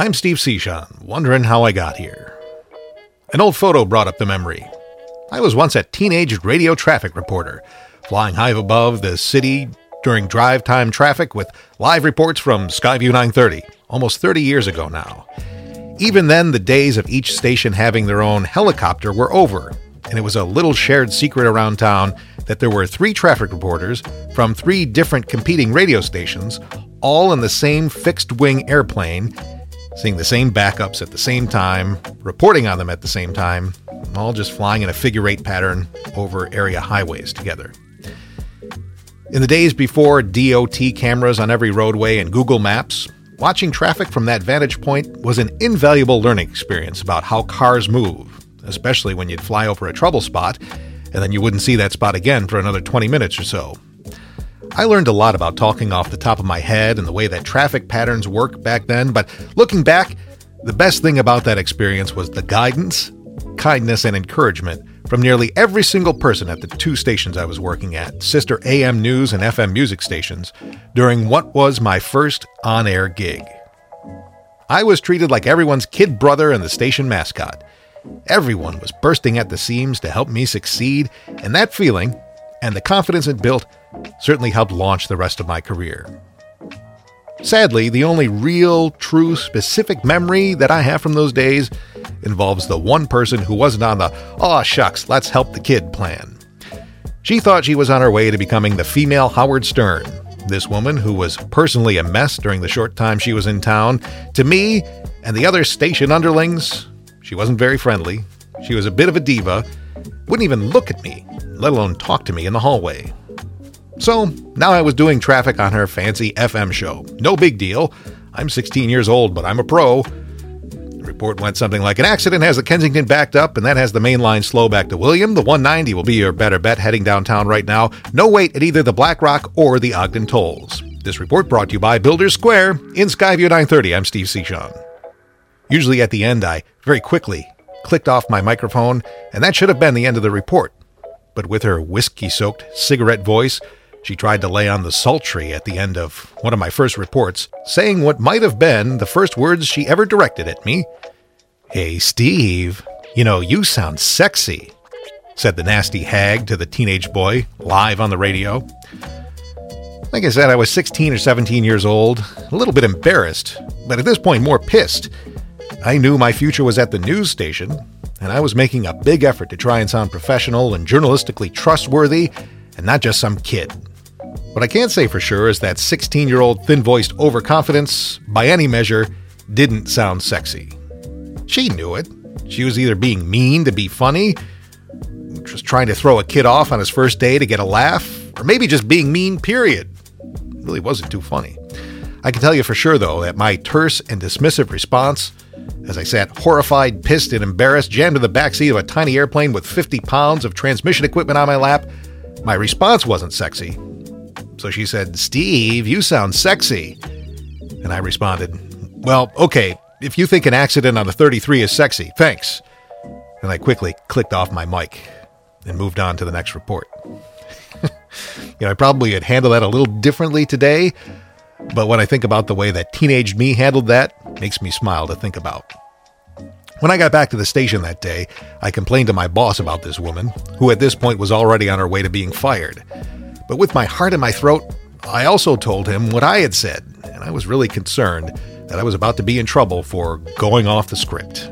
I'm Steve Cichon, wondering how I got here. An old photo brought up the memory. I was once a teenage radio traffic reporter, flying high above the city during drive time traffic with live reports from Skyview 930, almost 30 years ago now. Even then, the days of each station having their own helicopter were over, and it was a little shared secret around town that there were three traffic reporters from three different competing radio stations, all in the same fixed wing airplane, seeing the same backups at the same time, reporting on them at the same time, all just flying in a figure eight pattern over area highways together. In the days before DOT cameras on every roadway and Google Maps, watching traffic from that vantage point was an invaluable learning experience about how cars move, especially when you'd fly over a trouble spot and then you wouldn't see that spot again for another 20 minutes or so. I learned a lot about talking off the top of my head and the way that traffic patterns work back then, but looking back, the best thing about that experience was the guidance, kindness, and encouragement from nearly every single person at the two stations I was working at, sister AM news and FM music stations, during what was my first on air gig. I was treated like everyone's kid brother and the station mascot. Everyone was bursting at the seams to help me succeed, and that feeling, and the confidence it built, certainly helped launch the rest of my career. Sadly, the only real, true, specific memory that I have from those days involves the one person who wasn't on the, aw shucks, let's help the kid plan. She thought she was on her way to becoming the female Howard Stern. This woman, who was personally a mess during the short time she was in town, to me and the other station underlings, she wasn't very friendly. She was a bit of a diva, wouldn't even look at me, let alone talk to me in the hallway. So now I was doing traffic on her fancy FM show. No big deal. I'm 16 years old, but I'm a pro. The report went something like An accident has the Kensington backed up, and that has the main line slow back to William. The 190 will be your better bet heading downtown right now. No wait at either the Black Rock or the Ogden tolls. This report brought to you by Builders Square in Skyview 930. I'm Steve Cichon. Usually at the end, I very quickly clicked off my microphone, and that should have been the end of the report. But with her whiskey soaked cigarette voice, she tried to lay on the sultry at the end of one of my first reports, saying what might have been the first words she ever directed at me. Hey, Steve, you know, you sound sexy, said the nasty hag to the teenage boy live on the radio. Like I said, I was 16 or 17 years old, a little bit embarrassed, but at this point more pissed I knew my future was at the news station, and I was making a big effort to try and sound professional and journalistically trustworthy and not just some kid. What I can't say for sure is that 16 year old thin voiced overconfidence, by any measure, didn't sound sexy. She knew it. She was either being mean to be funny, just trying to throw a kid off on his first day to get a laugh, or maybe just being mean, period. It really wasn't too funny. I can tell you for sure, though, that my terse and dismissive response as I sat horrified, pissed, and embarrassed, jammed in the backseat of a tiny airplane with 50 pounds of transmission equipment on my lap, my response wasn't sexy. So she said, Steve, you sound sexy. And I responded, Well, okay, if you think an accident on a 33 is sexy, thanks. And I quickly clicked off my mic and moved on to the next report. you know, I probably had handled that a little differently today, but when I think about the way that teenage me handled that, makes me smile to think about. When I got back to the station that day, I complained to my boss about this woman, who at this point was already on her way to being fired. But with my heart in my throat, I also told him what I had said, and I was really concerned that I was about to be in trouble for going off the script.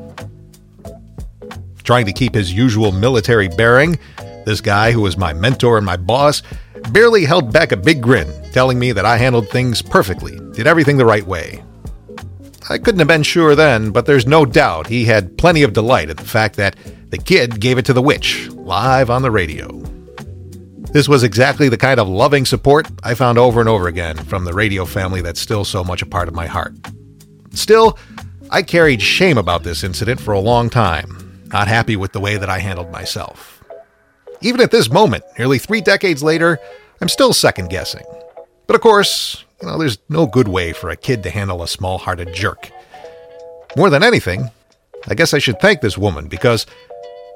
Trying to keep his usual military bearing, this guy who was my mentor and my boss barely held back a big grin, telling me that I handled things perfectly, did everything the right way. I couldn't have been sure then, but there's no doubt he had plenty of delight at the fact that the kid gave it to the witch, live on the radio. This was exactly the kind of loving support I found over and over again from the radio family that's still so much a part of my heart. Still, I carried shame about this incident for a long time, not happy with the way that I handled myself. Even at this moment, nearly three decades later, I'm still second guessing. But of course, you know, there's no good way for a kid to handle a small hearted jerk. More than anything, I guess I should thank this woman because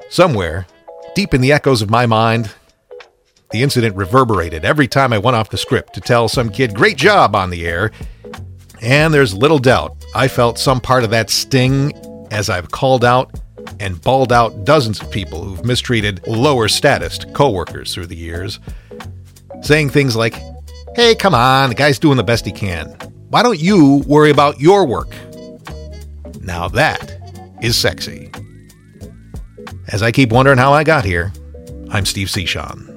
somewhere, deep in the echoes of my mind, the incident reverberated every time I went off the script to tell some kid, great job on the air. And there's little doubt I felt some part of that sting as I've called out and bawled out dozens of people who've mistreated lower status coworkers through the years, saying things like, Hey, come on, the guy's doing the best he can. Why don't you worry about your work? Now that is sexy. As I keep wondering how I got here, I'm Steve Cichon.